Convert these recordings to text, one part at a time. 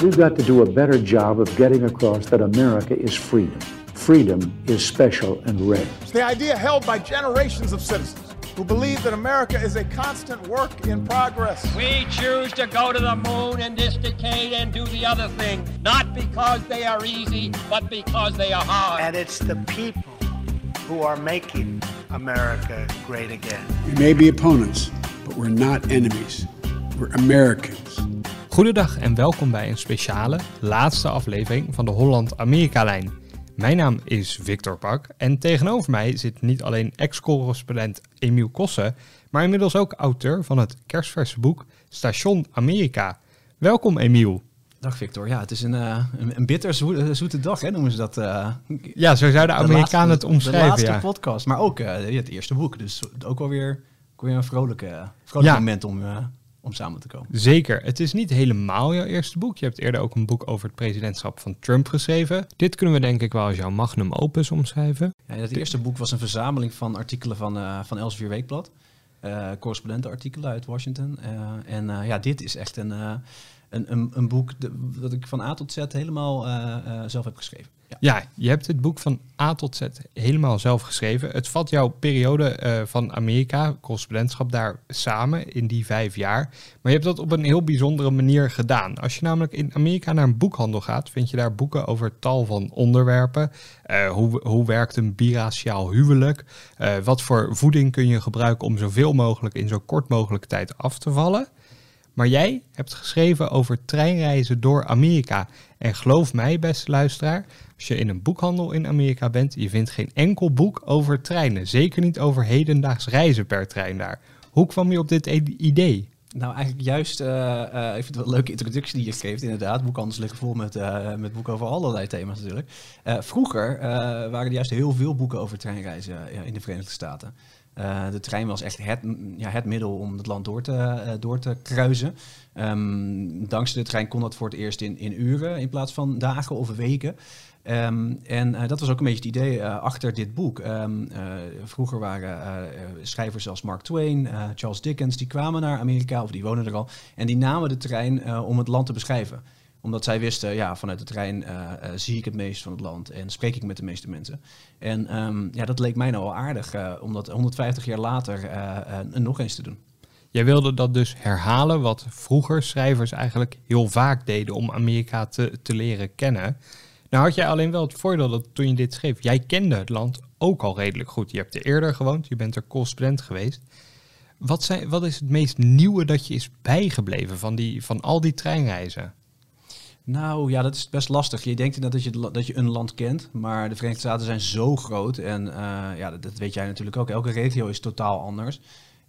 We've got to do a better job of getting across that America is freedom. Freedom is special and rare. It's the idea held by generations of citizens who believe that America is a constant work in progress. We choose to go to the moon in this decade and do the other thing, not because they are easy, but because they are hard. And it's the people who are making America great again. We may be opponents, but we're not enemies. We're Americans. Goedendag en welkom bij een speciale, laatste aflevering van de Holland-Amerika-lijn. Mijn naam is Victor Pak en tegenover mij zit niet alleen ex-correspondent Emiel Kossen, maar inmiddels ook auteur van het kerstverse boek Station Amerika. Welkom Emiel. Dag Victor. Ja, het is een, uh, een, een bitter zoete, zoete dag, hè, noemen ze dat. Uh, ja, zo zouden Amerikanen het omschrijven. De laatste ja. podcast, maar ook uh, het eerste boek. Dus ook wel weer, ook weer een vrolijke, vrolijk ja. moment om, om samen te komen. Zeker. Het is niet helemaal jouw eerste boek. Je hebt eerder ook een boek over het presidentschap van Trump geschreven. Dit kunnen we denk ik wel als jouw magnum opus omschrijven. Ja, het eerste boek was een verzameling van artikelen van, uh, van Elsevier Weekblad. Uh, correspondentenartikelen uit Washington. Uh, en ja, dit is echt een, een, een, een, boek dat ik van A tot Z helemaal zelf heb geschreven. Ja. je hebt het boek van A tot Z helemaal zelf geschreven. Het vat jouw periode uh, van Amerika, correspondentschap daar samen in die vijf jaar. Maar je hebt dat op een heel bijzondere manier gedaan. Als je namelijk in Amerika naar een boekhandel gaat, vind je daar boeken over tal van onderwerpen. Hoe, hoe werkt een biraciaal huwelijk? Wat voor voeding kun je gebruiken om zoveel mogelijk in zo kort mogelijk tijd af te vallen? Maar jij hebt geschreven over treinreizen door Amerika. En geloof mij, beste luisteraar, als je in een boekhandel in Amerika bent, je vindt geen enkel boek over treinen. Zeker niet over hedendaags reizen per trein daar. Hoe kwam je op dit idee? Nou, eigenlijk juist, uh, uh, wel een leuke introductie die je geeft, inderdaad. Boekhandels liggen vol met, uh, met boeken over allerlei thema's natuurlijk. vroeger waren er juist heel veel boeken over treinreizen in de Verenigde Staten. Uh, de trein was echt het, ja, het middel om het land door te, uh, door te kruisen. Um, dankzij de trein kon dat voor het eerst in, in uren in plaats van dagen of weken. Um, en uh, dat was ook een beetje het idee achter dit boek. Um, vroeger waren schrijvers als Mark Twain, Charles Dickens, die kwamen naar Amerika of die wonen er al. En die namen de trein om het land te beschrijven omdat zij wisten, ja, vanuit de trein uh, uh, zie ik het meest van het land en spreek ik met de meeste mensen. En um, ja, dat leek mij nou wel aardig uh, om dat 150 jaar later nog eens te doen. Jij wilde dat dus herhalen wat vroeger schrijvers eigenlijk heel vaak deden om Amerika te, te leren kennen. Nou had jij alleen wel het voordeel dat toen je dit schreef, jij kende het land ook al redelijk goed. Je hebt er eerder gewoond, je bent er correspondent geweest. Wat, zijn, wat is het meest nieuwe dat je is bijgebleven van, die, van al die treinreizen? Nou ja, dat is best lastig. Je denkt dat je, dat je een land kent, maar de Verenigde Staten zijn zo groot. En uh, ja, dat, weet jij natuurlijk ook. Elke regio is totaal anders.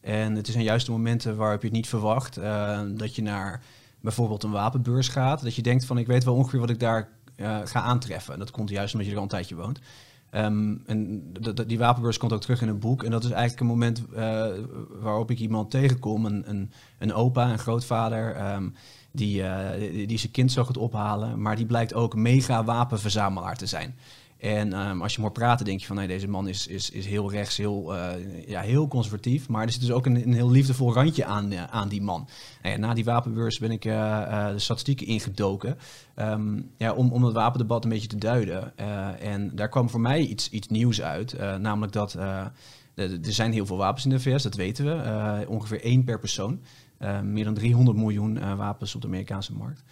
En het zijn juist de momenten waarop je het niet verwacht. Uh, dat je naar bijvoorbeeld een wapenbeurs gaat. Dat je denkt van ik weet wel ongeveer wat ik daar uh, ga aantreffen. En dat komt juist omdat je er al een tijdje woont. Um, en die wapenbeurs komt ook terug in een boek. En dat is eigenlijk een moment waarop ik iemand tegenkom. Een, een, opa, een grootvader. Um, die, uh, die zijn kind zo goed ophalen. Maar die blijkt ook mega wapenverzamelaar te zijn. En um, als je moet praten, denk je van nee, deze man is, is, is heel rechts, heel, uh, ja, heel conservatief. Maar er zit dus ook een, een heel liefdevol randje aan, uh, aan die man. En na die wapenbeurs ben ik de statistieken ingedoken. Um, ja, om, om het wapendebat een beetje te duiden. en daar kwam voor mij iets, iets nieuws uit. namelijk dat er zijn heel veel wapens in de VS, dat weten we. ongeveer één per persoon. Uh, meer dan 300 miljoen uh, wapens op de Amerikaanse markt.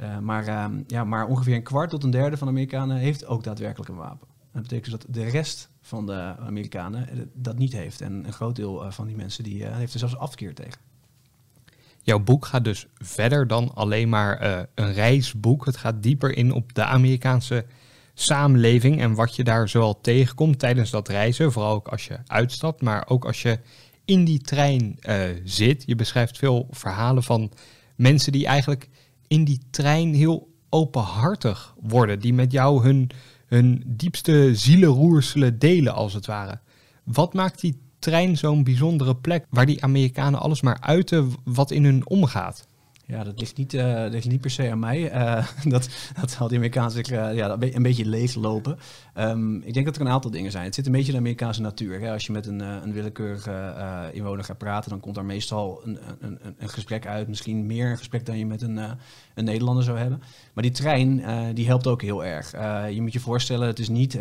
Uh, maar, ja, maar ongeveer een kwart tot een derde van de Amerikanen heeft ook daadwerkelijk een wapen. Dat betekent dus dat de rest van de Amerikanen dat niet heeft. En een groot deel van die mensen die, heeft er zelfs afkeer tegen. Jouw boek gaat dus verder dan alleen maar een reisboek. Het gaat dieper in op de Amerikaanse samenleving en wat je daar zoal tegenkomt tijdens dat reizen. Vooral ook als je uitstapt, maar ook als je in die trein uh, zit. Je beschrijft veel verhalen van mensen die eigenlijk in die trein heel openhartig worden. Die met jou hun, hun diepste zielenroerselen delen, als het ware. Wat maakt die trein zo'n bijzondere plek waar die Amerikanen alles maar uiten wat in hun omgaat? Ja, dat ligt niet, ligt niet per se aan mij. Uh, dat, dat zal die Amerikaanse uh, ja, een beetje leeglopen. Um, ik denk dat er een aantal dingen zijn. Het zit een beetje in de Amerikaanse natuur. Hè. Als je met een, een willekeurige inwoner gaat praten, dan komt daar meestal een, een, een, gesprek uit. Misschien meer een gesprek dan je met een, een Nederlander zou hebben. Maar die trein, die helpt ook heel erg. je moet je voorstellen, het is niet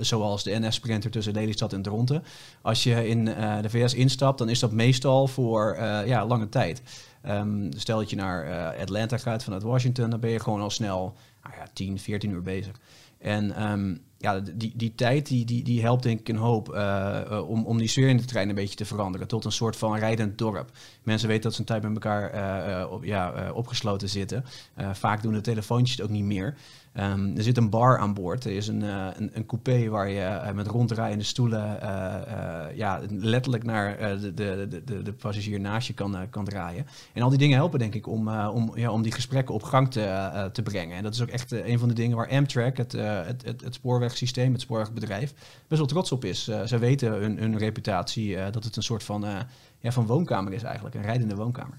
zoals de NS-sprinter tussen Lelystad en Dronten. Als je in de VS instapt, dan is dat meestal voor ja, lange tijd. Um, stel dat je naar uh, Atlanta gaat vanuit Washington, dan ben je gewoon al snel nou ja, 10, 14 uur bezig. En um, ja, die, die tijd die, die, die helpt denk ik een hoop uh, om, om die sfeer in de trein een beetje te veranderen. Tot een soort van rijdend dorp. Mensen weten dat ze een tijd met elkaar op, ja, opgesloten zitten. vaak doen de telefoontjes het ook niet meer. Um, er zit een bar aan boord. Er is een, een, een, coupé waar je met ronddraaiende stoelen ja, letterlijk naar de, de, de, de, passagier naast je kan, kan draaien. En al die dingen helpen denk ik om, om, ja, om die gesprekken op gang te, te brengen. En dat is ook echt een van de dingen waar Amtrak, het, het, het, het spoorwegsysteem, het spoorwegbedrijf, best wel trots op is. ze weten hun, hun reputatie dat het een soort van, ja, van woonkamer is eigenlijk, een rijdende woonkamer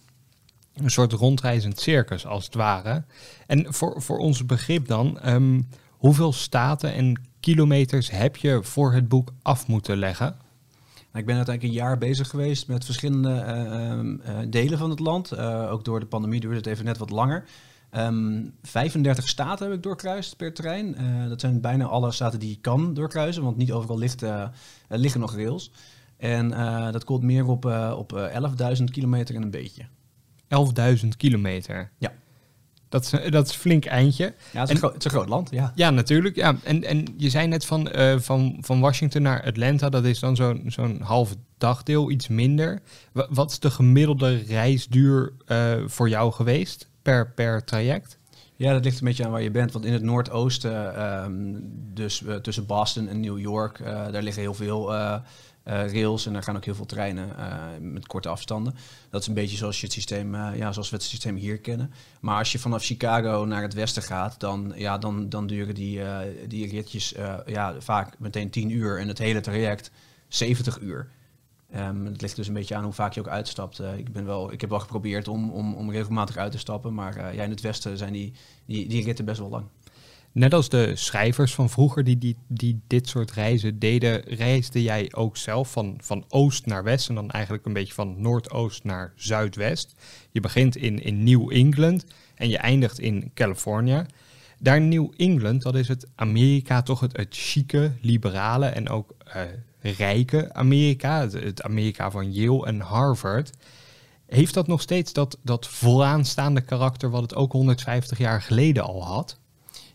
een soort rondreizend circus als het ware. En voor, voor ons begrip dan, ehm, hoeveel staten en kilometers heb je voor het boek af moeten leggen? Nou, ik ben uiteindelijk een jaar bezig geweest met verschillende uh, uh, delen van het land. Uh, ook door de pandemie duurde het even net wat langer. Um, ehm, 35 staten heb ik doorkruist per terrein. dat zijn bijna alle staten die je kan doorkruisen, want niet overal ligt, liggen nog rails. En dat komt meer op, op 11.000 kilometer en een beetje. 11.000 kilometer. Ja. Dat is, dat is een flink eindje. Ja, het is, een, het is een groot land, ja. Ja, natuurlijk. Ja. En, en je zei net van, van, van Washington naar Atlanta, dat is dan zo'n zo'n half dagdeel, iets minder. wat is de gemiddelde reisduur voor jou geweest per, per traject? Ja, dat ligt een beetje aan waar je bent. Want in het noordoosten, um, dus uh, tussen Boston en New York, daar liggen heel veel uh, rails en er gaan ook heel veel treinen met korte afstanden. Dat is een beetje zoals, je het systeem, ja, zoals we het systeem hier kennen. Maar als je vanaf Chicago naar het westen gaat, dan, ja, dan, dan duren die, die ritjes ja, vaak meteen 10 uur en het hele traject 70 uur. Um, het ligt dus een beetje aan hoe vaak je ook uitstapt. ik, ben wel, ik heb wel geprobeerd om, om, om regelmatig uit te stappen, maar ja, in het westen zijn die, die, die ritten best wel lang. Net als de schrijvers van vroeger die, die, die dit soort reizen deden, reisde jij ook zelf van, van oost naar west en dan eigenlijk een beetje van noordoost naar zuidwest. Je begint in, in New England en je eindigt in California. Daar New England, dat is het Amerika toch het, het chique, liberale en ook uh, rijke Amerika. Het, Amerika van Yale en Harvard. Heeft dat nog steeds dat, dat vooraanstaande karakter wat het ook 150 jaar geleden al had?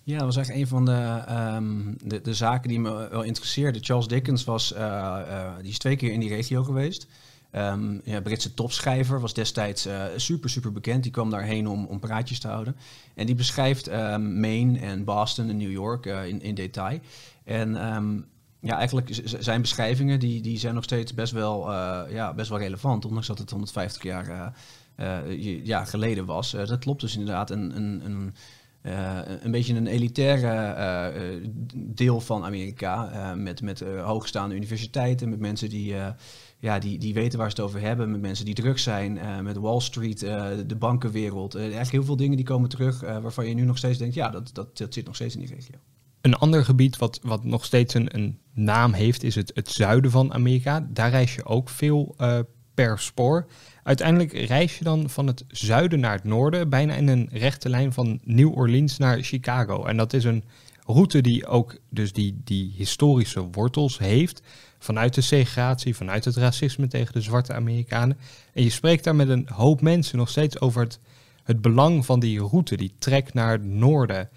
Ja, dat was eigenlijk een van de, um, de, de, zaken die me wel interesseerde. Charles Dickens was, uh, uh, die is twee keer in die regio geweest. Um, ja, Britse topschrijver, was destijds uh, super, super bekend. Die kwam daarheen om, om praatjes te houden. En die beschrijft um, Maine en Boston en New York in, in detail. En ja, eigenlijk zijn beschrijvingen die, die zijn nog steeds best wel, ja, best wel relevant. Ondanks dat het 150 jaar ja, geleden was. dat klopt dus inderdaad. Een, een, een een beetje een elitaire deel van Amerika. met met hoogstaande universiteiten, met mensen die, ja, die, die weten waar ze het over hebben. Met mensen die druk zijn, met Wall Street, de bankenwereld. eigenlijk heel veel dingen die komen terug waarvan je nu nog steeds denkt, ja, dat, dat, dat zit nog steeds in die regio. Een ander gebied wat, wat nog steeds een, een naam heeft, is het, het zuiden van Amerika. Daar reis je ook veel per spoor. Uiteindelijk reis je dan van het zuiden naar het noorden, bijna in een rechte lijn van New Orleans naar Chicago. En dat is een route die ook dus die, die historische wortels heeft. Vanuit de segregatie, vanuit het racisme tegen de zwarte Amerikanen. En je spreekt daar met een hoop mensen nog steeds over het, het belang van die route, die trek naar het noorden.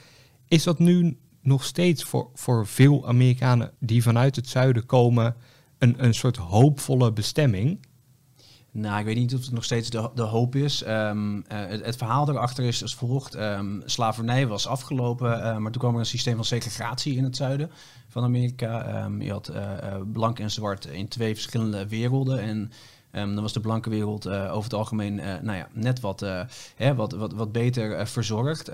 Is dat nu nog steeds voor, voor veel Amerikanen die vanuit het zuiden komen een, een soort hoopvolle bestemming? Nou, ik weet niet of het nog steeds de, de hoop is. Ehm, eh, het, verhaal erachter is als volgt. Um, slavernij was afgelopen, uh, maar toen kwam er een systeem van segregatie in het zuiden van Amerika. Um, je had uh, blank en zwart in twee verschillende werelden. En dan was de blanke wereld over het algemeen nou ja, net wat, hè, wat, wat, wat beter verzorgd.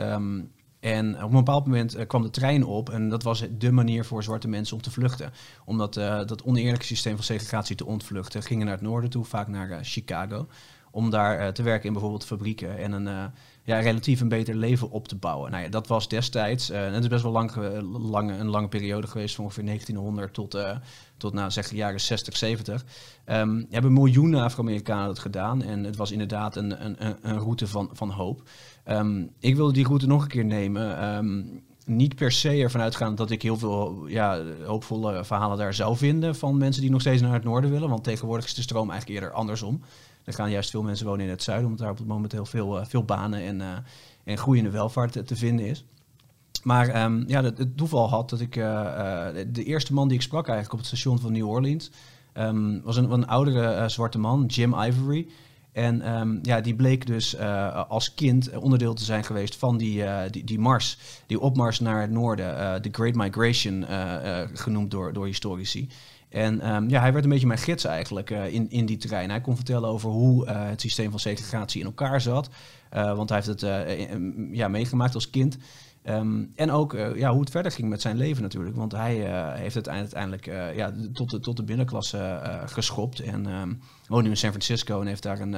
En op een bepaald moment uh, kwam de trein op en dat was de manier voor zwarte mensen om te vluchten. Om dat, uh, dat oneerlijke systeem van segregatie te ontvluchten, gingen naar het noorden toe, vaak naar uh, Chicago. Om daar eh, te werken in bijvoorbeeld fabrieken en een eh, ja, relatief een beter leven op te bouwen. Nou ja, dat was destijds, uh, en het is best wel lang, lang, een lange periode geweest, van ongeveer 1900 tot, tot nou, zeg de jaren 60, 70. Um, hebben miljoenen Afro-Amerikanen dat gedaan en het was inderdaad een, een, een route van, van hoop. Um, ik wilde die route nog een keer nemen. Um, niet per se ervan uitgaan dat ik heel veel ja, hoopvolle verhalen daar zou vinden van mensen die nog steeds naar het noorden willen. Want tegenwoordig is de stroom eigenlijk eerder andersom. Er gaan juist veel mensen wonen in het zuiden, omdat daar op het moment heel veel, uh, veel banen en, uh, en groeiende welvaart te, vinden is. Maar um, ja, het, toeval had dat ik uh, de eerste man die ik sprak eigenlijk op het station van New Orleans um, was een, een oudere zwarte man, Jim Ivory. En um, ja, die bleek dus uh, als kind onderdeel te zijn geweest van die, uh, die, die mars, die opmars naar het noorden, uh, de Great Migration genoemd door, door historici. En um, ja, hij werd een beetje mijn gids eigenlijk in, in die terrein. Hij kon vertellen over hoe het systeem van segregatie in elkaar zat. want hij heeft het ja, meegemaakt als kind. Um, en ook uh, ja, hoe het verder ging met zijn leven natuurlijk. Want hij uh, heeft het uiteindelijk uh, ja, tot, de, tot de binnenklasse geschopt. En um, woont nu in San Francisco en heeft daar een,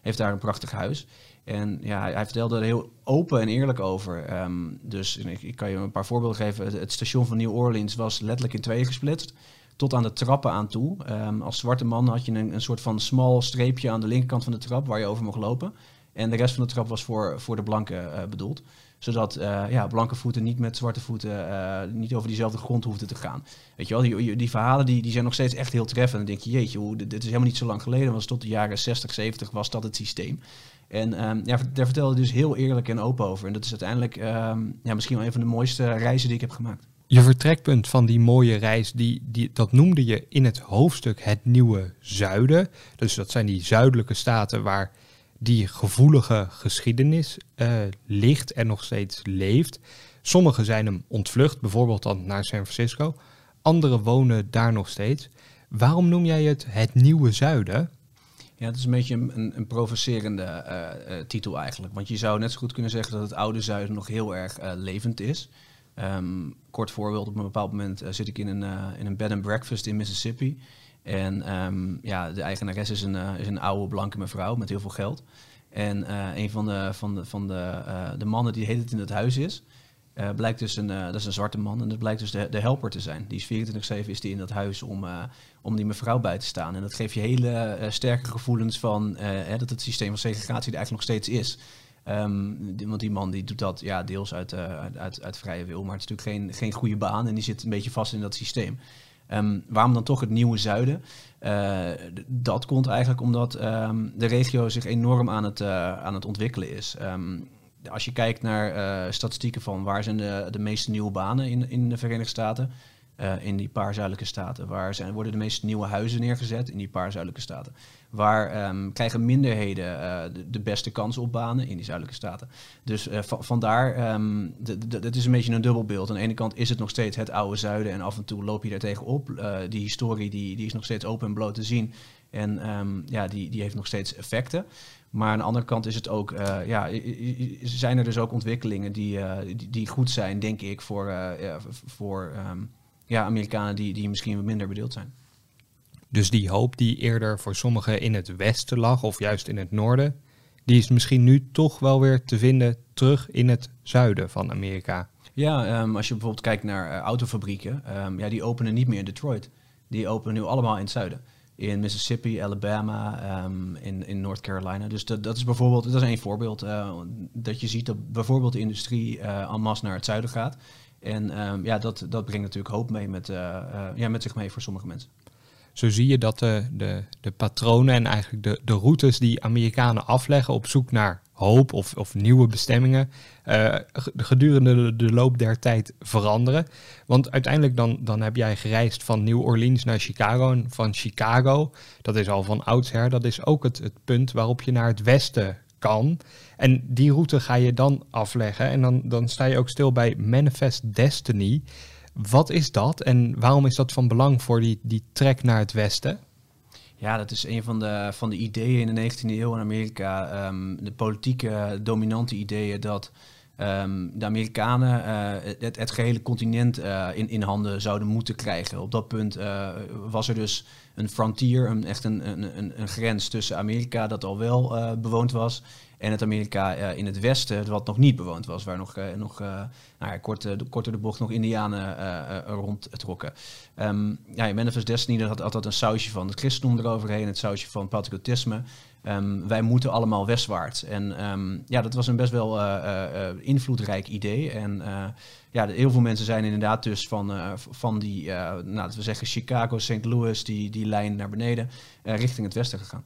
heeft daar een prachtig huis. En ja, hij, vertelde er heel open en eerlijk over. Um, dus ik, kan je een paar voorbeelden geven. Het, het, station van New Orleans was letterlijk in tweeën gesplitst. Tot aan de trappen aan toe. als zwarte man had je een, een soort van smal streepje aan de linkerkant van de trap waar je over mocht lopen. En de rest van de trap was voor, voor de blanken bedoeld zodat uh, ja, blanke voeten niet met zwarte voeten uh, niet over diezelfde grond hoefden te gaan. Weet je wel, die, die verhalen die, die zijn nog steeds echt heel treffend. En dan denk je, jeetje, hoe, dit is helemaal niet zo lang geleden. Was tot de jaren 60, 70 was dat het systeem. En um, ja, daar vertelde dus heel eerlijk en open over. En dat is uiteindelijk um, ja, misschien wel een van de mooiste reizen die ik heb gemaakt. Je vertrekpunt van die mooie reis, die, die, dat noemde je in het hoofdstuk het nieuwe zuiden. Dus dat zijn die zuidelijke staten waar die gevoelige geschiedenis uh, ligt en nog steeds leeft. Sommigen zijn hem ontvlucht, bijvoorbeeld dan naar San Francisco. Anderen wonen daar nog steeds. Waarom noem jij het het nieuwe zuiden? Ja, het is een beetje een, een provocerende uh, uh, titel eigenlijk. Want je zou net zo goed kunnen zeggen dat het oude zuiden nog heel erg levend is. Um, kort voorbeeld, op een bepaald moment zit ik in een, in een bed and breakfast in Mississippi. En um, ja, de eigenares is een, uh, is een oude blanke mevrouw met heel veel geld. En uh, een van de, van de, van de, uh, de mannen die heet het in het huis is, blijkt dus een, dat is een zwarte man en dat blijkt dus de, de helper te zijn. Die is 24-7 is die in dat huis om, om die mevrouw bij te staan. En dat geeft je hele sterke gevoelens van dat het systeem van segregatie er eigenlijk nog steeds is. Die, want die man die doet dat ja, deels uit, uit, uit, vrije wil, maar het is natuurlijk geen, geen goede baan en die zit een beetje vast in dat systeem. Um, waarom dan toch het nieuwe zuiden? Uh, dat komt eigenlijk omdat um, de regio zich enorm aan het, uh, aan het ontwikkelen is. Um, als je kijkt naar uh, statistieken van waar zijn de, de meeste nieuwe banen in, in de Verenigde Staten, uh, in die paar zuidelijke staten. Waar zijn, worden de meeste nieuwe huizen neergezet in die paar zuidelijke staten. Waar um, krijgen minderheden uh, de, beste kans op banen in die zuidelijke staten. Dus uh, vandaar, um, het is een beetje een dubbelbeeld. Aan de ene kant is het nog steeds het oude zuiden en af en toe loop je daar tegenop. die historie die, die is nog steeds open en bloot te zien. En um, ja, die, die heeft nog steeds effecten. Maar aan de andere kant is het ook, ja, zijn er dus ook ontwikkelingen die, die, goed zijn, denk ik, voor, voor ja, Amerikanen die, die misschien wat minder bedeeld zijn. Dus die hoop die eerder voor sommigen in het westen lag, of juist in het noorden, die is misschien nu toch wel weer te vinden terug in het zuiden van Amerika. Ja, um, als je bijvoorbeeld kijkt naar uh, autofabrieken, um, ja, die openen niet meer in Detroit. Die openen nu allemaal in het zuiden. In Mississippi, Alabama, um, in, in North Carolina. Dus dat, dat is bijvoorbeeld, dat is één voorbeeld. Uh, dat je ziet dat bijvoorbeeld de industrie uh, en masse naar het zuiden gaat. En um, ja, dat, dat brengt natuurlijk hoop mee met, uh, uh, ja, met zich mee voor sommige mensen. Zo zie je dat de, de, de patronen en eigenlijk de, de routes die Amerikanen afleggen op zoek naar hoop of, of nieuwe bestemmingen gedurende de, de, loop der tijd veranderen. Want uiteindelijk dan, dan heb jij gereisd van New Orleans naar Chicago en van Chicago, dat is al van oudsher, dat is ook het, het punt waarop je naar het westen kan. En die route ga je dan afleggen. En dan, dan sta je ook stil bij Manifest Destiny. Wat is dat en waarom is dat van belang voor die, die trek naar het westen? Ja, dat is een van de, van de ideeën in de 19e eeuw in Amerika. Um, de politieke dominante ideeën dat ehm, de Amerikanen eh, het, het, gehele continent uh, in, in handen zouden moeten krijgen. Op dat punt uh, was er dus een frontier, een, echt een, een, een, grens tussen Amerika dat al wel bewoond was en het Amerika in het westen, wat nog niet bewoond was, waar nog, nog nou ja, kort, korter de bocht nog Indianen rondtrokken. Um, ja, Manifest Destiny had altijd een sausje van het christendom eroverheen, het sausje van patriotisme. Um, wij moeten allemaal westwaarts. En um, ja, dat was een best wel uh, uh, invloedrijk idee. En ja, heel veel mensen zijn inderdaad dus van, van die, nou, we zeggen Chicago, St. Louis, die, die lijn naar beneden, richting het westen gegaan.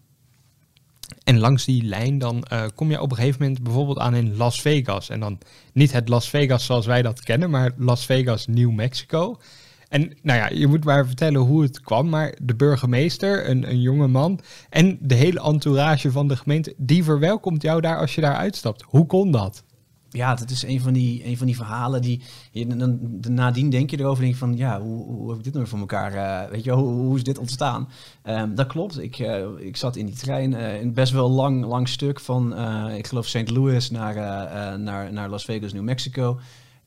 En langs die lijn dan kom je op een gegeven moment bijvoorbeeld aan in Las Vegas. En dan niet het Las Vegas zoals wij dat kennen, maar Las Vegas, New Mexico. En nou ja, je moet maar vertellen hoe het kwam. Maar de burgemeester, een, een jonge man en de hele entourage van de gemeente, die verwelkomt jou daar als je daar uitstapt. Hoe kon dat? Ja, dat is een van die, een van die verhalen die je dan, nadien denk je erover denk van ja, hoe, hoe heb ik dit nou voor elkaar? Uh, weet je, hoe, hoe is dit ontstaan? Um, dat klopt. Ik, uh, ik zat in die trein, in best wel lang, lang stuk van, ik geloof St. Louis naar, naar, naar Las Vegas, New Mexico.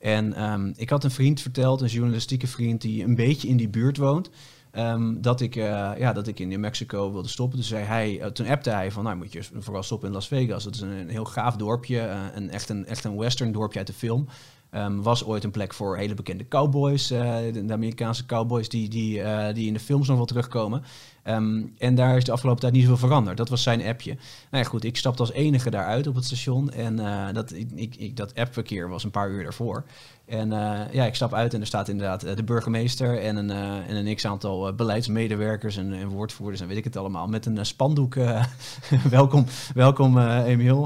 En um, ik had een vriend verteld, een journalistieke vriend die een beetje in die buurt woont. Um, dat, ik, uh, ja, dat ik in New Mexico wilde stoppen. Dus zei hij, uh, toen appte hij van, nou moet je vooral stoppen in Las Vegas. Dat is een, heel gaaf dorpje, uh, een, echt, een, echt een western dorpje uit de film. Um, was ooit een plek voor hele bekende cowboys, de, de, Amerikaanse cowboys die, die, die in de films nog wel terugkomen. Um, en daar is de afgelopen tijd niet zoveel veranderd. Dat was zijn appje. Nou ja, goed, ik stapte als enige daaruit op het station. En uh, dat, ik, ik, dat appverkeer was een paar uur daarvoor. En uh, ja, ik stap uit en er staat inderdaad uh, de burgemeester en een, en een x-aantal beleidsmedewerkers en, woordvoerders en weet ik het allemaal. Met een spandoek. welkom, welkom Emiel.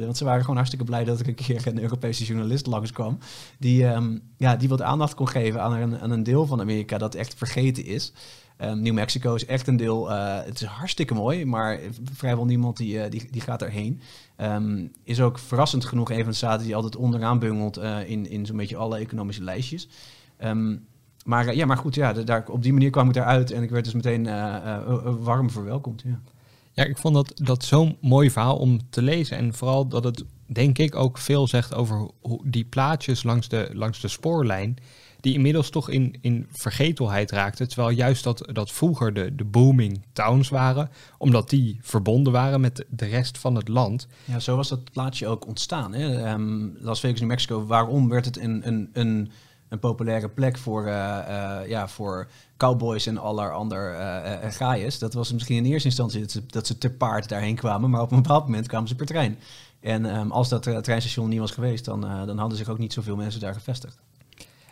want ze waren gewoon hartstikke blij dat ik een keer een Europese journalist langskwam. Die, um, ja, die wat aandacht kon geven aan een, aan een deel van Amerika dat echt vergeten is. Um, New Mexico is echt een deel. Uh, het is hartstikke mooi, maar vrijwel niemand die, uh, die, die gaat erheen. Um, is ook verrassend genoeg een van de staten die altijd onderaan bungelt in, in zo'n beetje alle economische lijstjes. Um, maar ja, maar goed, ja, daar, op die manier kwam ik eruit en ik werd dus meteen warm verwelkomd. Ja. ja, ik vond dat, dat zo'n mooi verhaal om te lezen. En vooral dat het, denk ik, ook veel zegt over die plaatjes langs de, langs de spoorlijn die inmiddels toch in, in vergetelheid raakte. Terwijl juist dat, dat vroeger de, de booming towns waren, omdat die verbonden waren met de rest van het land. Ja, zo was dat plaatje ook ontstaan. Hè? Um, Las Vegas, New Mexico, waarom werd het een, een, een, populaire plek voor, uh, uh, ja, voor cowboys en aller ander uh? Dat was misschien in eerste instantie dat ze, dat ze te paard daarheen kwamen, maar op een bepaald moment kwamen ze per trein. En um, als dat treinstation niet was geweest, dan, dan hadden zich ook niet zoveel mensen daar gevestigd.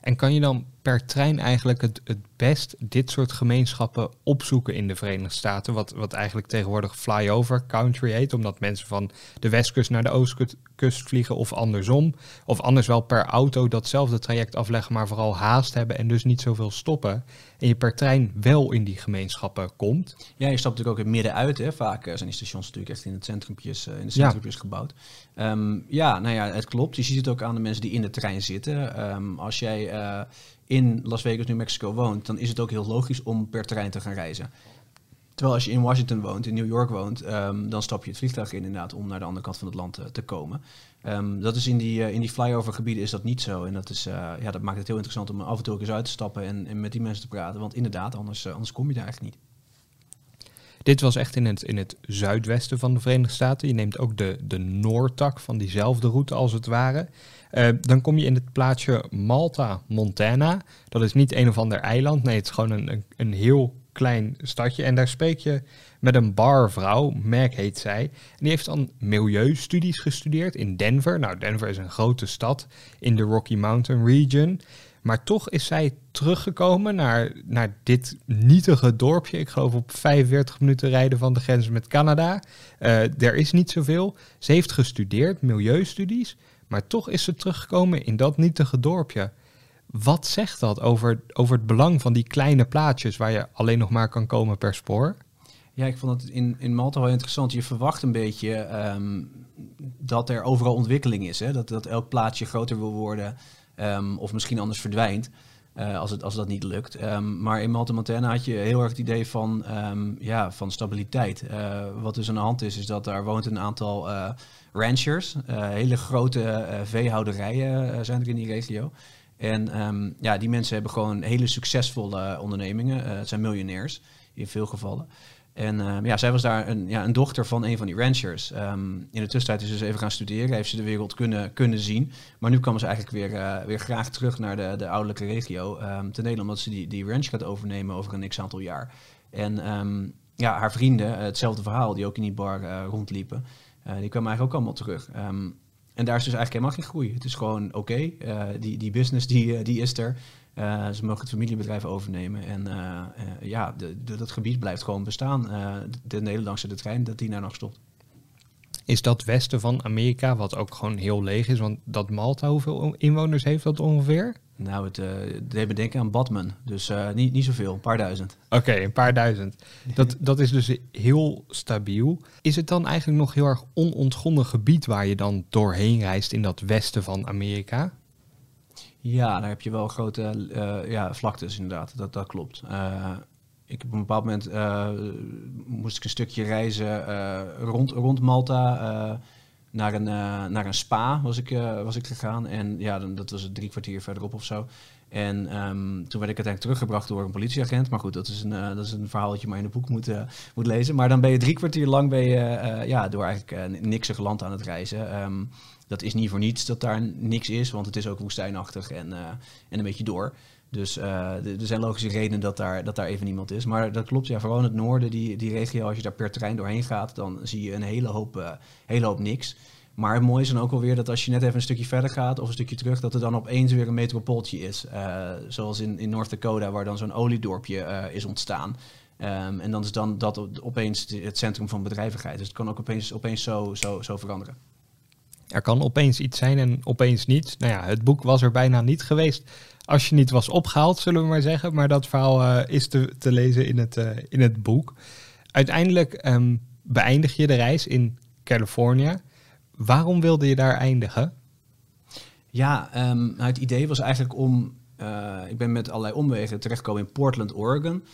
En kan je dan per trein eigenlijk het, het best dit soort gemeenschappen opzoeken in de Verenigde Staten? Wat, wat eigenlijk tegenwoordig flyover country heet, omdat mensen van de westkust naar de oostkust vliegen of andersom. Of anders wel per auto datzelfde traject afleggen, maar vooral haast hebben en dus niet zoveel stoppen. En je per trein wel in die gemeenschappen komt. Ja, je stapt natuurlijk ook in het midden uit. Hè. Vaak eh, zijn die stations natuurlijk echt in het centrumpjes, uh, in de centrumpjes ja. gebouwd. Um, ja, nou ja, het klopt. Je ziet het ook aan de mensen die in de trein zitten. Um, als jij uh, in Las Vegas, New Mexico woont, dan is het ook heel logisch om per trein te gaan reizen. Terwijl als je in Washington woont, in New York woont, um, dan stap je het vliegtuig in inderdaad om naar de andere kant van het land te, te komen. Um, dat is in die, uh, in die flyover gebieden is dat niet zo. En dat, is, uh, ja, dat maakt het heel interessant om af en toe ook eens uit te stappen en, en met die mensen te praten. Want inderdaad, anders, anders kom je daar eigenlijk niet. Dit was echt in het, in het zuidwesten van de Verenigde Staten. Je neemt ook de, de Noordtak van diezelfde route als het ware. Uh, dan kom je in het plaatsje Malta, Montana. Dat is niet een of ander eiland. Nee, het is gewoon een, een, een heel klein stadje. En daar spreek je met een barvrouw, Mac heet zij. En die heeft dan milieustudies gestudeerd in Denver. Nou, Denver is een grote stad in de Rocky Mountain region. Maar toch is zij teruggekomen naar, naar dit nietige dorpje. Ik geloof op 45 minuten rijden van de grens met Canada. Uh, er is niet zoveel. Ze heeft gestudeerd, milieustudies. Maar toch is ze teruggekomen in dat nietige dorpje. Wat zegt dat over, over het belang van die kleine plaatjes waar je alleen nog maar kan komen per spoor? Ja, ik vond het in, in Malta wel interessant. Je verwacht een beetje um, dat er overal ontwikkeling is. Hè? Dat, dat elk plaatsje groter wil worden um, of misschien anders verdwijnt. Uh, als, het, als dat niet lukt. Um, maar in Malta Montana had je heel erg het idee van, um, ja, van stabiliteit. Uh, wat dus aan de hand is, is dat daar woont een aantal uh, ranchers. hele grote veehouderijen zijn er in die regio. En um, ja, die mensen hebben gewoon hele succesvolle ondernemingen. het zijn miljonairs in veel gevallen. En uh, ja, zij was daar een, ja, een dochter van een van die ranchers. Um, in de tussentijd is ze dus even gaan studeren, heeft ze de wereld kunnen, kunnen zien. Maar nu kwam ze eigenlijk weer, uh, weer graag terug naar de, de ouderlijke regio. Ten dele omdat ze die, die ranch gaat overnemen over een x aantal jaar. En ja, haar vrienden, hetzelfde verhaal, die ook in die bar uh, rondliepen, die kwamen eigenlijk ook allemaal terug. en daar is dus eigenlijk helemaal geen groei. Het is gewoon oké, die, die business die, die is er. Uh, ze mogen het familiebedrijf overnemen. En uh, uh, ja, de, de, dat gebied blijft gewoon bestaan. de, de Nederlandse de trein, dat die daar nog stopt. Is dat westen van Amerika, wat ook gewoon heel leeg is? Want dat Malta, hoeveel inwoners heeft dat ongeveer? Nou, het deed denken aan Batman. Dus niet, niet zoveel, een paar duizend. Oké, okay, een paar duizend. Dat, dat is dus heel stabiel. Is het dan eigenlijk nog heel erg onontgonnen gebied waar je dan doorheen reist in dat westen van Amerika? Ja, daar heb je wel grote uh, ja, vlaktes inderdaad, dat, dat klopt. Uh, ik op een bepaald moment uh, moest ik een stukje reizen rond, rond Malta naar, een, naar een spa was ik, was ik gegaan. En ja, dan, dat was drie kwartier verderop of zo. En um, toen werd ik uiteindelijk teruggebracht door een politieagent. Maar goed, dat is een, dat is een verhaal dat je maar in het boek moet, moet lezen. Maar dan ben je drie kwartier lang ben je, ja, door eigenlijk niksig land aan het reizen. Um, dat is niet voor niets dat daar niks is, want het is ook woestijnachtig en, uh, en een beetje door. Dus uh, er zijn logische redenen dat daar, dat daar even niemand is. Maar dat klopt, ja, vooral in het noorden, die, die regio, als je daar per terrein doorheen gaat, dan zie je een hele hoop, uh, hele hoop niks. Maar het mooie is dan ook alweer dat als je net even een stukje verder gaat of een stukje terug, dat er dan opeens weer een metropooltje is. Zoals in, in North Dakota, waar dan zo'n oliedorpje is ontstaan. Um, en dan is dan dat opeens het centrum van bedrijvigheid. Dus het kan ook opeens, opeens zo, zo, zo veranderen. Er kan opeens iets zijn en opeens niets. Nou ja, het boek was er bijna niet geweest als je niet was opgehaald, zullen we maar zeggen. Maar dat verhaal uh, is te, te, lezen in het, uh, in het boek. Uiteindelijk um, beëindig je de reis in Californië. Waarom wilde je daar eindigen? Ja, um, het idee was eigenlijk om... Uh, ik ben met allerlei omwegen terechtgekomen in Portland, Oregon...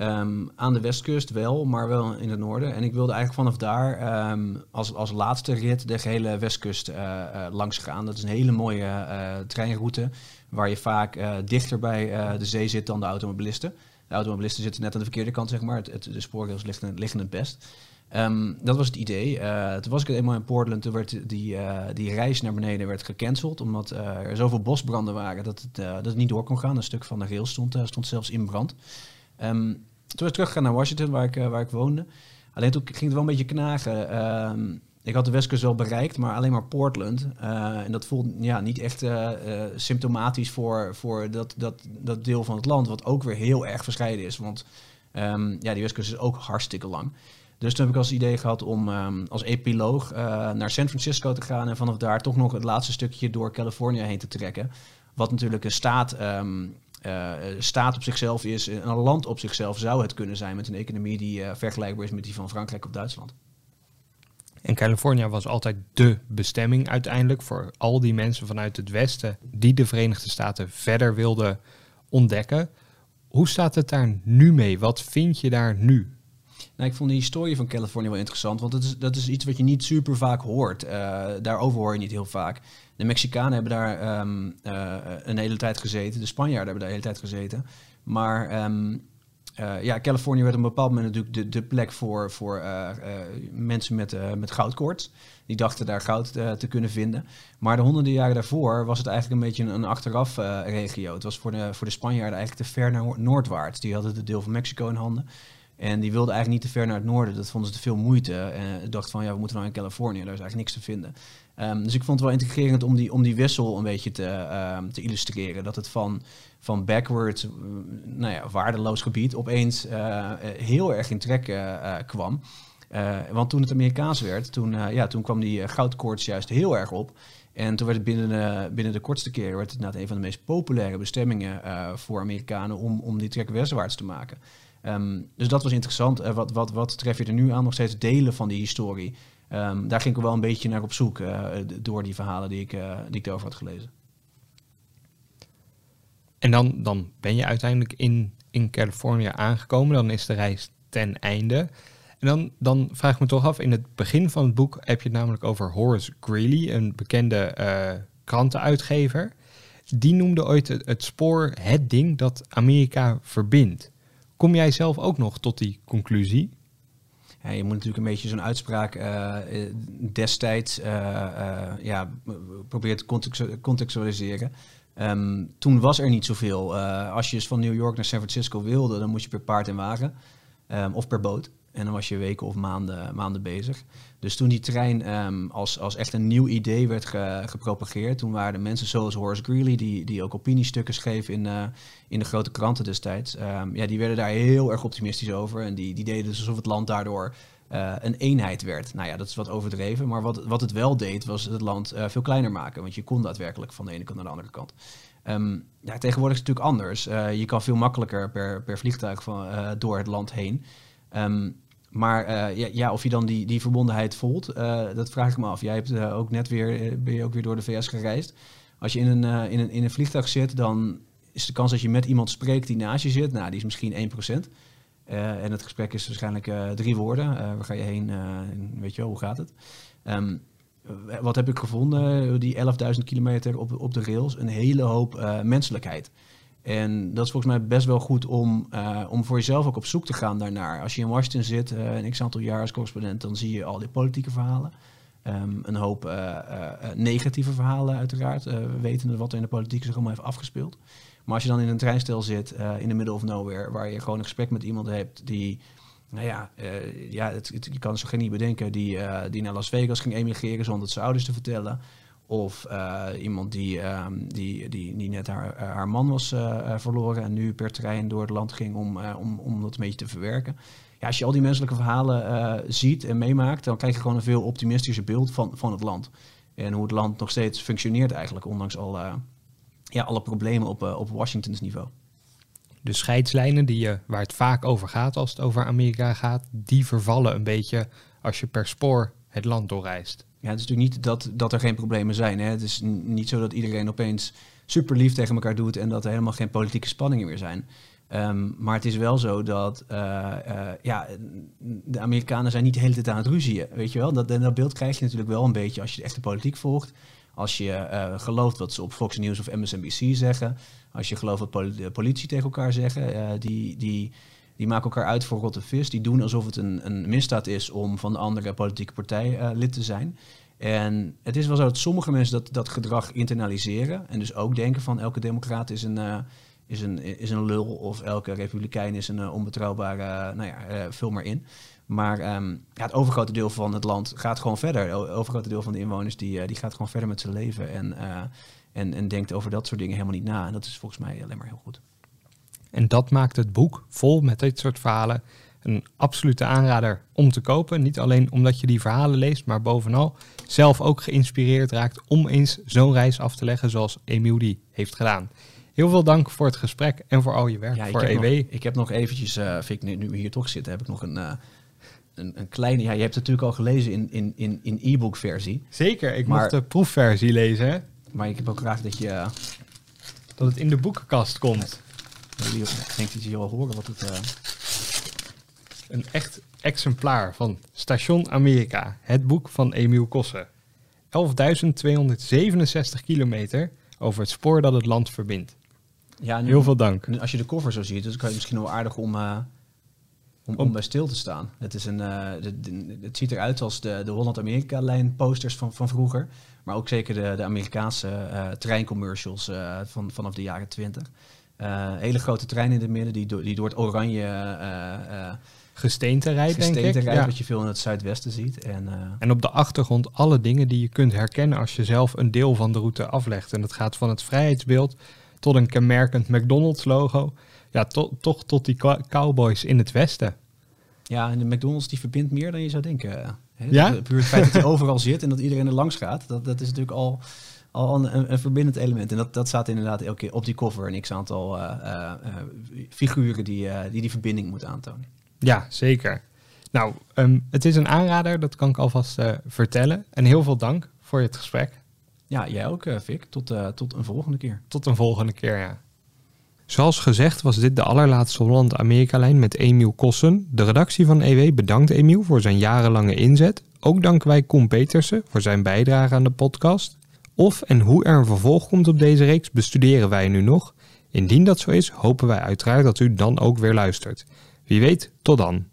Um, aan de westkust wel, maar wel in het noorden. En ik wilde eigenlijk vanaf daar um, als, als laatste rit de gehele westkust uh, uh, langs gaan. Dat is een hele mooie uh, treinroute waar je vaak dichter bij de zee zit dan de automobilisten. De automobilisten zitten net aan de verkeerde kant, zeg maar. Het, de spoorrails liggen, het best. Um, dat was het idee. toen was ik eenmaal in Portland, toen werd die, die reis naar beneden werd gecanceld. Omdat er zoveel bosbranden waren dat het, dat niet door kon gaan. Een stuk van de rail stond, stond zelfs in brand. Um, toen ik teruggegaan naar Washington, waar ik, uh, waar ik woonde. Alleen toen ging het wel een beetje knagen. Um, ik had de Westkust wel bereikt, maar alleen maar Portland. Uh, en dat voelt ja, niet echt uh, symptomatisch voor, voor dat, dat, dat deel van het land, wat ook weer heel erg verscheiden is. Want um, ja, die Westkust is ook hartstikke lang. Dus toen heb ik als idee gehad om als epiloog naar San Francisco te gaan en vanaf daar toch nog het laatste stukje door Californië heen te trekken. Wat natuurlijk een staat uh, staat op zichzelf is, een land op zichzelf zou het kunnen zijn met een economie die vergelijkbaar is met die van Frankrijk of Duitsland. En Californië was altijd de bestemming uiteindelijk voor al die mensen vanuit het Westen die de Verenigde Staten verder wilden ontdekken. Hoe staat het daar nu mee? Wat vind je daar nu? Nou, ik vond de historie van Californië wel interessant, want dat is, dat is iets wat je niet super vaak hoort. Uh, daarover hoor je niet heel vaak. De Mexicanen hebben daar um, uh, een hele tijd gezeten, de Spanjaarden hebben daar een hele tijd gezeten. Maar um, uh, ja, Californië werd op een bepaald moment natuurlijk de, de plek voor, voor mensen met, met goudkoorts. Die dachten daar goud te kunnen vinden. Maar de honderden jaren daarvoor was het eigenlijk een beetje een, een achteraf regio. Het was voor de, voor de Spanjaarden eigenlijk te ver naar noordwaarts. Die hadden het deel van Mexico in handen. En die wilden eigenlijk niet te ver naar het noorden. Dat vonden ze te veel moeite. En dacht van, ja, we moeten nou in Californië. Daar is eigenlijk niks te vinden. Um, dus ik vond het wel integrerend om die, om die wissel een beetje te, um, te illustreren. Dat het van, van backwards, nou ja, waardeloos gebied, opeens uh, heel erg in trek kwam. Want toen het Amerikaans werd, toen, ja, toen kwam die goudkoorts juist heel erg op. En toen werd het binnen, binnen de kortste keren werd het een van de meest populaire bestemmingen voor Amerikanen om, om die trek westwaarts te maken. Um, dus dat was interessant. Uh, wat, wat, wat tref je er nu aan? Nog steeds delen van die historie. Um, daar ging ik wel een beetje naar op zoek uh, door die verhalen die ik, uh, die ik erover had gelezen. En dan, dan ben je uiteindelijk in, in Californië aangekomen. Dan is de reis ten einde. En dan, dan vraag ik me toch af, in het begin van het boek heb je het namelijk over Horace Greeley, een bekende eh, krantenuitgever. Die noemde ooit het spoor het ding dat Amerika verbindt. Kom jij zelf ook nog tot die conclusie? Je moet natuurlijk een beetje zo'n uitspraak uh, destijds uh, ja, proberen te contextualiseren. Um, toen was er niet zoveel. als je dus van New York naar San Francisco wilde, dan moest je per paard en wagen um, of per boot. En dan was je weken of maanden, maanden bezig. Dus toen die trein um, als, als echt een nieuw idee werd ge, gepropageerd, toen waren er mensen zoals Horace Greeley, die, die ook opiniestukken schreef in, uh, in de grote kranten destijds, um, ja, die werden daar heel erg optimistisch over. En die, die deden dus alsof het land daardoor uh, een eenheid werd. Nou ja, dat is wat overdreven. Maar wat, wat het wel deed, was het land uh, veel kleiner maken. Want je kon daadwerkelijk van de ene kant naar de andere kant. Um, ja, tegenwoordig is het natuurlijk anders. je kan veel makkelijker per, per vliegtuig van, door het land heen. Um, maar uh, ja, ja, of je dan die, die verbondenheid voelt, uh, dat vraag ik me af. Jij hebt uh, ook net weer, ben je ook weer door de VS gereisd. Als je in een, in, een, in een vliegtuig zit, dan is de kans dat je met iemand spreekt die naast je zit, nou, die is misschien 1%. en het gesprek is waarschijnlijk drie woorden. waar ga je heen? weet je wel, hoe gaat het? Um, wat heb ik gevonden? Die 11.000 kilometer op, op de rails. Een hele hoop menselijkheid. En dat is volgens mij best wel goed om, uh, om voor jezelf ook op zoek te gaan daarnaar. Als je in Washington zit, uh, een x aantal jaar als correspondent, dan zie je al die politieke verhalen. Um, een hoop uh, negatieve verhalen uiteraard, wetende wat er in de politiek zich allemaal heeft afgespeeld. Maar als je dan in een treinstel zit, in de middle of nowhere, waar je gewoon een gesprek met iemand hebt die, nou ja, ja het, je kan het zo geen niet bedenken, die, die naar Las Vegas ging emigreren zonder het zijn ouders te vertellen. Of uh, iemand die, uh, die, die, die net haar, uh, haar man was uh, verloren en nu per trein door het land ging om, om, om dat een beetje te verwerken. Ja, als je al die menselijke verhalen ziet en meemaakt, dan krijg je gewoon een veel optimistischer beeld van, van het land. En hoe het land nog steeds functioneert eigenlijk, ondanks al, ja, alle problemen op, op Washingtons niveau. De scheidslijnen die je, waar het vaak over gaat als het over Amerika gaat, die vervallen een beetje als je per spoor het land doorreist. Ja, het is natuurlijk niet dat, dat er geen problemen zijn. Hè. Het is niet zo dat iedereen opeens super lief tegen elkaar doet en dat er helemaal geen politieke spanningen meer zijn. Um, maar het is wel zo dat uh, uh, ja, de Amerikanen zijn niet de hele tijd aan het ruzien. Weet je wel? Dat, dat beeld krijg je natuurlijk wel een beetje als je de echte politiek volgt. Als je uh, gelooft wat ze op Fox News of MSNBC zeggen. Als je gelooft wat politie tegen elkaar zeggen. die, die, die maken elkaar uit voor rotte vis. Die doen alsof het een, een misdaad is om van de andere politieke partij uh, lid te zijn. En het is wel zo dat sommige mensen dat, dat gedrag internaliseren. En dus ook denken van elke democraat is een, uh, is een, is een lul. Of elke republikein is een uh, onbetrouwbare, nou ja, vul maar in. Maar ja, het overgrote deel van het land gaat gewoon verder. Het overgrote deel van de inwoners die, die gaat gewoon verder met zijn leven. En, en, en denkt over dat soort dingen helemaal niet na. En dat is volgens mij alleen maar heel goed. En dat maakt het boek vol met dit soort verhalen een absolute aanrader om te kopen. Niet alleen omdat je die verhalen leest, maar bovenal zelf ook geïnspireerd raakt om eens zo'n reis af te leggen zoals Emiel die heeft gedaan. Heel veel dank voor het gesprek en voor al je werk ja, voor EW. Nog, ik heb nog eventjes, uh, vind ik nu, we hier toch zitten, heb ik nog een, uh, een, een, kleine... Ja, je hebt het natuurlijk al gelezen in, in, in, in e-book versie. Zeker, ik maar, mocht de proefversie lezen. Hè? Maar ik heb ook graag dat je... Uh, dat het in de boekenkast komt. Ik denk dat je al horen wat het... Uh... Een echt exemplaar van Station Amerika, het boek van Emiel Kossen. 11.267 kilometer over het spoor dat het land verbindt. Ja, nu, Heel veel dank. Nu, als je de cover zo ziet, dan kan je misschien wel aardig om, uh, om, om, bij stil te staan. Het, is een, uh, het ziet eruit als de, de Holland-Amerika-lijn posters van, van vroeger. Maar ook zeker de, de Amerikaanse uh, treincommercials van, vanaf de jaren 20. Uh, hele grote trein in het midden die, do die door het oranje uh, gesteente rijdt, denk ik. Rijdt, ja. wat je veel in het zuidwesten ziet. En, en op de achtergrond alle dingen die je kunt herkennen als je zelf een deel van de route aflegt. En dat gaat van het vrijheidsbeeld tot een kenmerkend McDonald's logo. Ja, to toch tot die cowboys in het westen. Ja, en de McDonald's die verbindt meer dan je zou denken. Hè? Ja? Puur het feit dat hij overal zit en dat iedereen er langs gaat, dat, dat is natuurlijk al al een, een, verbindend element. En dat, dat staat inderdaad elke keer op die cover een x-aantal uh, uh, figuren die, die die verbinding moeten aantonen. Ja, zeker. Nou, um, het is een aanrader, dat kan ik alvast vertellen. En heel veel dank voor het gesprek. Ja, jij ook, Vic. Tot, tot een volgende keer. Tot een volgende keer, ja. Zoals gezegd was dit de allerlaatste Holland-Amerika-lijn met Emiel Kossen. De redactie van EW bedankt Emiel voor zijn jarenlange inzet. Ook danken wij Koen Petersen voor zijn bijdrage aan de podcast. Of en hoe er een vervolg komt op deze reeks bestuderen wij nu nog. Indien dat zo is, hopen wij uiteraard dat u dan ook weer luistert. Wie weet, tot dan.